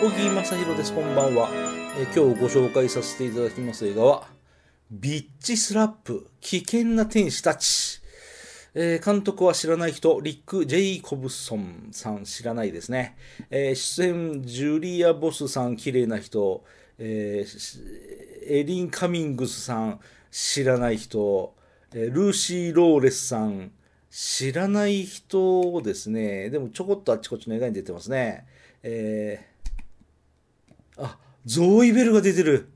小木正弘です。こんばんは、え今日ご紹介させていただきます映画は、ビッチスラップ、危険な天使たち。えー監督は知らない人、リック・ジェイコブソンさん知らないですね。えー出演、ジュリア・ボスさん、綺麗な人、えエリン・カミングスさん、知らない人、えルーシー・ローレスさん、知らない人ですね。でもちょこっとあっちこっちの映画に出てますね。えあ、ゾーイベルが出てる。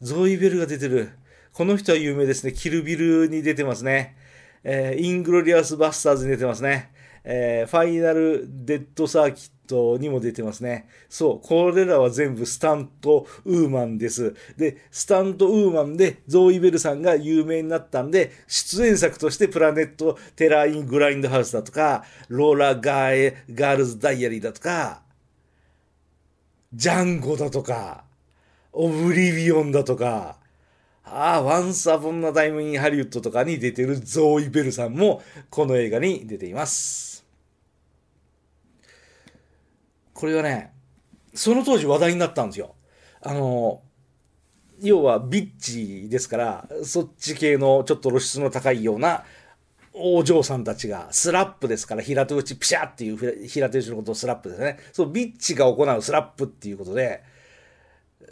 ゾーイベルが出てる。この人は有名ですね。キルビルに出てますね。えーイングロリアスバスターズに出てますね。えーファイナルデッドサーキットにも出てますね。そう、これらは全部スタントウーマンです。で、スタントウーマンでゾーイベルさんが有名になったんで、出演作としてプラネットテライングラインドハウスだとか、ローラガーガールズダイアリーだとか、ジャンゴだとか、オブリビオンだとか、ああ、ワンス・アポン・ア・タイム・イン・ハリウッドとかに出てるゾーイ・ベルさんもこの映画に出ています。これはね、その当時話題になったんですよ。あの、要はビッチですから、そっち系のちょっと露出の高いようなお嬢さんたちが、スラップですから、平手打ちピシャっていう平手打ちのことをスラップですね。そう、ビッチが行うスラップっていうことで、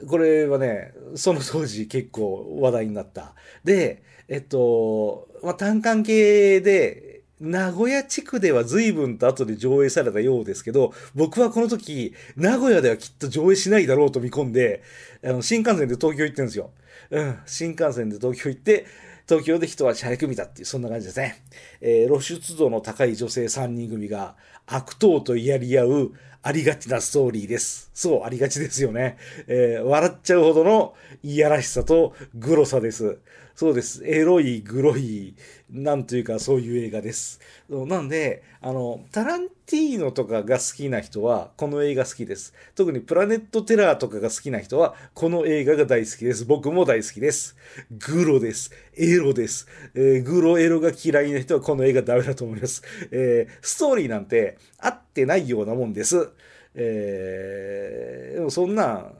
これはね、その当時結構話題になった。で、えっと、まあ、単管系で、名古屋地区では随分と後で上映されたようですけど、僕はこの時、名古屋ではきっと上映しないだろうと見込んで、あの、新幹線で東京行ってるんですよ。うん、新幹線で東京行って、東京で一足早く見たっていう、そんな感じですね。えー露出度の高い女性3人組が悪党とやり合うありがちなストーリーです。そう、ありがちですよね。えー笑っちゃうほどのいやらしさとグロさです。そうです。エロい、グロい、なんというかそういう映画です。なんで、あの、タランティーノとかが好きな人は、この映画好きです。特にプラネットテラーとかが好きな人は、この映画が大好きです。僕も大好きです。グロです。エロです。えーグロエロが嫌いな人はこの映画ダメだと思います。えーストーリーなんて合ってないようなもんです。えーでもそんな、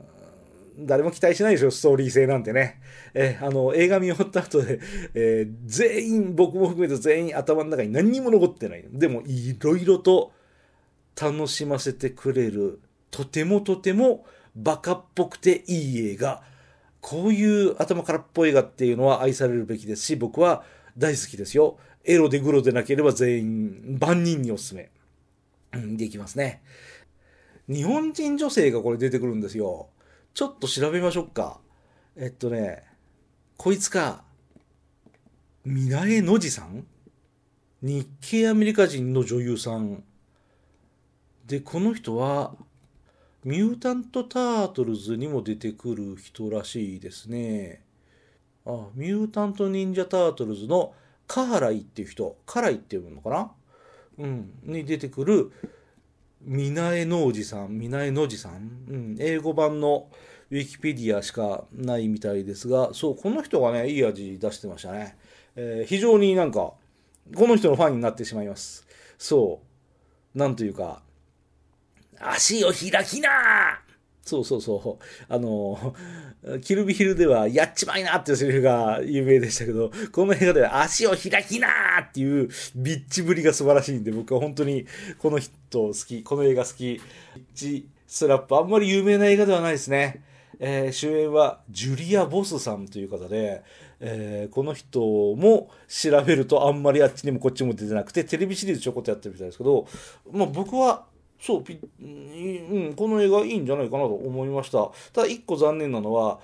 誰も期待しないでしょ、ストーリー性なんてね。えーあの、映画見終わった後で、えー全員、僕も含めて全員頭の中に何にも残ってない。でも、いろいろと楽しませてくれる、とてもとてもバカっぽくていい映画。こういう頭空っぽい映画っていうのは愛されるべきですし、僕は大好きですよ。エロでグロでなければ全員、万人におすすめ。できますね。日本人女性がこれ出てくるんですよ。ちょっと調べましょうか。えっとね、こいつか、ミナエノジさん？日系アメリカ人の女優さん。で、この人は、ミュータント・タートルズにも出てくる人らしいですね。あ、ミュータント・ニンジャ・タートルズのカーライっていう人、カライっていうのかな？うん、に出てくる、ミナエノおじさん、ミナエノジさん、うん、英語版のウィキペディアしかないみたいですが、そう、この人がね、いい味出してましたね。えー非常になんか、この人のファンになってしまいます。そう、なんというか、足を開きなそうそうそう。あの、キルビヒルでは、やっちまいなっていうセリフが有名でしたけど、この映画では、足を開きなっていうビッチぶりが素晴らしいんで、僕は本当にこの人好き、この映画好き。ビッチスラップ、あんまり有名な映画ではないですね。えー主演はジュリア・ボスさんという方で、えーこの人も調べるとあんまりあっちにもこっちも出てなくて、テレビシリーズちょこっとやってるみたいですけど、まあ僕は、そう、ピうん、この映画いいんじゃないかなと思いました。ただ一個残念なのは、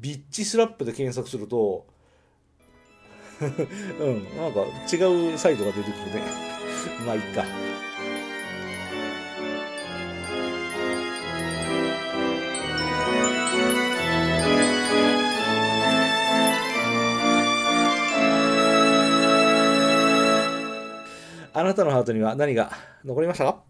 ビッチスラップで検索すると、うん、なんか違うサイトが出てくるね。まあいいか。あなたのハートには何が残りましたか？